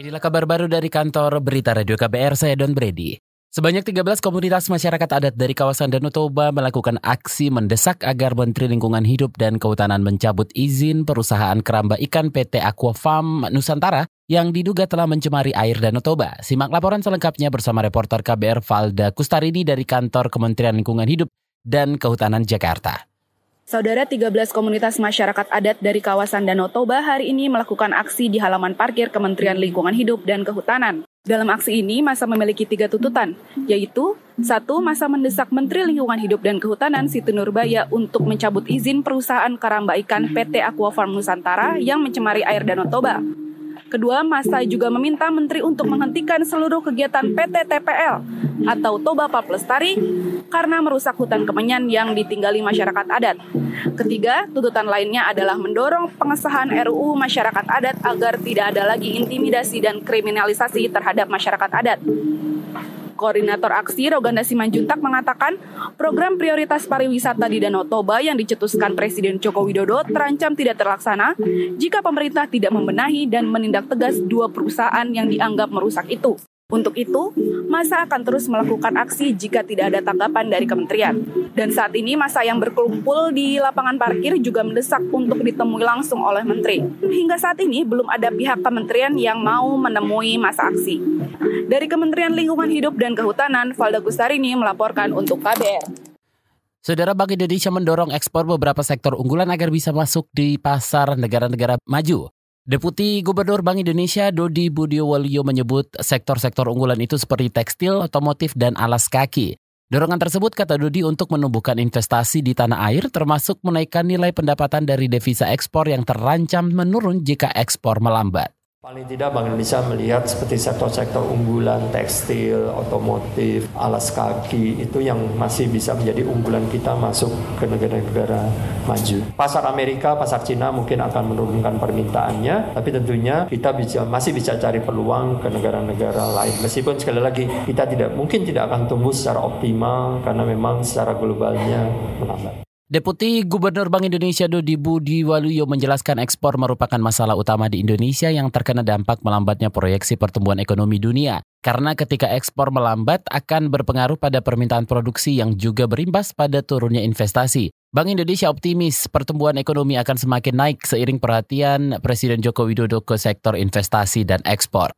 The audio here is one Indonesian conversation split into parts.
Inilah kabar baru dari kantor Berita Radio KBR, saya Don Brady. Sebanyak 13 komunitas masyarakat adat dari kawasan Danau Toba melakukan aksi mendesak agar Menteri Lingkungan Hidup dan Kehutanan mencabut izin perusahaan keramba ikan PT Aqua Farm Nusantara yang diduga telah mencemari air Danau Toba. Simak laporan selengkapnya bersama reporter KBR Valda Kustarini dari kantor Kementerian Lingkungan Hidup dan Kehutanan Jakarta. Saudara 13 komunitas masyarakat adat dari kawasan Danau Toba hari ini melakukan aksi di halaman parkir Kementerian Lingkungan Hidup dan Kehutanan. Dalam aksi ini, masa memiliki tiga tuntutan, yaitu satu, masa mendesak Menteri Lingkungan Hidup dan Kehutanan Siti Nurbaya untuk mencabut izin perusahaan karamba ikan PT Aqua Farm Nusantara yang mencemari air Danau Toba. Kedua, masa juga meminta Menteri untuk menghentikan seluruh kegiatan PT TPL atau Toba Pap Lestari karena merusak hutan kemenyan yang ditinggali masyarakat adat. Ketiga, tuntutan lainnya adalah mendorong pengesahan RUU masyarakat adat agar tidak ada lagi intimidasi dan kriminalisasi terhadap masyarakat adat. Koordinator Aksi Roganda Simanjuntak mengatakan program prioritas pariwisata di Danau Toba yang dicetuskan Presiden Joko Widodo terancam tidak terlaksana jika pemerintah tidak membenahi dan menindak tegas dua perusahaan yang dianggap merusak itu. Untuk itu, masa akan terus melakukan aksi jika tidak ada tanggapan dari kementerian. Dan saat ini masa yang berkumpul di lapangan parkir juga mendesak untuk ditemui langsung oleh menteri. Hingga saat ini belum ada pihak kementerian yang mau menemui masa aksi. Dari Kementerian Lingkungan Hidup dan Kehutanan, Valda Gustarini melaporkan untuk KBR. Saudara Bank Indonesia mendorong ekspor beberapa sektor unggulan agar bisa masuk di pasar negara-negara maju. Deputi Gubernur Bank Indonesia Dodi Budiowalio menyebut sektor-sektor unggulan itu seperti tekstil, otomotif, dan alas kaki. Dorongan tersebut kata Dodi untuk menumbuhkan investasi di tanah air termasuk menaikkan nilai pendapatan dari devisa ekspor yang terancam menurun jika ekspor melambat. Paling tidak Bank Indonesia melihat seperti sektor-sektor unggulan, tekstil, otomotif, alas kaki, itu yang masih bisa menjadi unggulan kita masuk ke negara-negara maju. Pasar Amerika, pasar Cina mungkin akan menurunkan permintaannya, tapi tentunya kita bisa, masih bisa cari peluang ke negara-negara lain. Meskipun sekali lagi kita tidak mungkin tidak akan tumbuh secara optimal karena memang secara globalnya melambat. Deputi Gubernur Bank Indonesia Dodi Budiwaluyo menjelaskan ekspor merupakan masalah utama di Indonesia yang terkena dampak melambatnya proyeksi pertumbuhan ekonomi dunia. Karena ketika ekspor melambat akan berpengaruh pada permintaan produksi yang juga berimbas pada turunnya investasi. Bank Indonesia optimis pertumbuhan ekonomi akan semakin naik seiring perhatian Presiden Joko Widodo ke sektor investasi dan ekspor.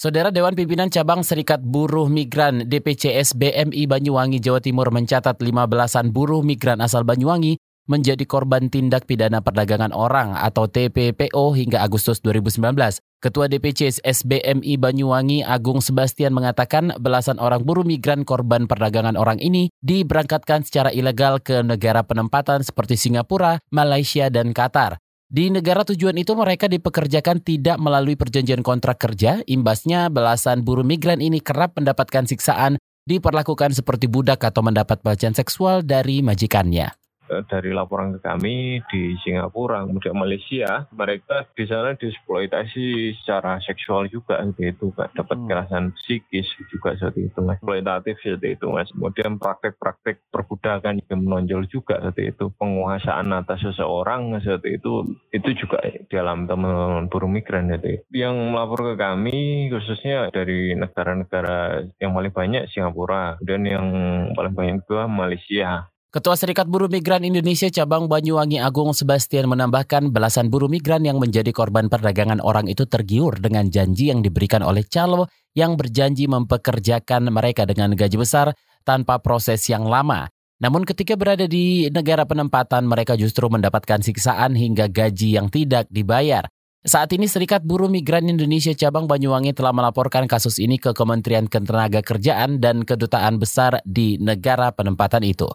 Saudara Dewan Pimpinan Cabang Serikat Buruh Migran DPCS BMI Banyuwangi Jawa Timur mencatat 15-an buruh migran asal Banyuwangi menjadi korban tindak pidana perdagangan orang atau TPPO hingga Agustus 2019. Ketua DPC SBMI Banyuwangi Agung Sebastian mengatakan belasan orang buruh migran korban perdagangan orang ini diberangkatkan secara ilegal ke negara penempatan seperti Singapura, Malaysia, dan Qatar. Di negara tujuan itu mereka dipekerjakan tidak melalui perjanjian kontrak kerja, imbasnya belasan buruh migran ini kerap mendapatkan siksaan, diperlakukan seperti budak atau mendapat pelecehan seksual dari majikannya. Eh, dari laporan ke kami di Singapura, kemudian Malaysia, mereka di sana dieksploitasi secara seksual juga seperti itu, Pak. Dapat hmm. kekerasan psikis juga seperti itu, Mas. Eksploitatif seperti itu, Mas. Kemudian praktek-praktek perbudakan yang menonjol juga seperti itu. Penguasaan atas seseorang seperti itu, itu juga di dalam teman-teman buruh migran itu. Yang melapor ke kami khususnya dari negara-negara yang paling banyak Singapura, kemudian yang paling banyak juga Malaysia. Ketua Serikat Buruh Migran Indonesia Cabang Banyuwangi Agung Sebastian menambahkan belasan buruh migran yang menjadi korban perdagangan orang itu tergiur dengan janji yang diberikan oleh calo yang berjanji mempekerjakan mereka dengan gaji besar tanpa proses yang lama. Namun ketika berada di negara penempatan mereka justru mendapatkan siksaan hingga gaji yang tidak dibayar. Saat ini Serikat Buruh Migran Indonesia Cabang Banyuwangi telah melaporkan kasus ini ke Kementerian Ketenagakerjaan dan Kedutaan Besar di negara penempatan itu.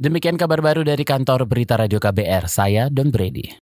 Demikian kabar baru dari kantor Berita Radio KBR, saya Don Brady.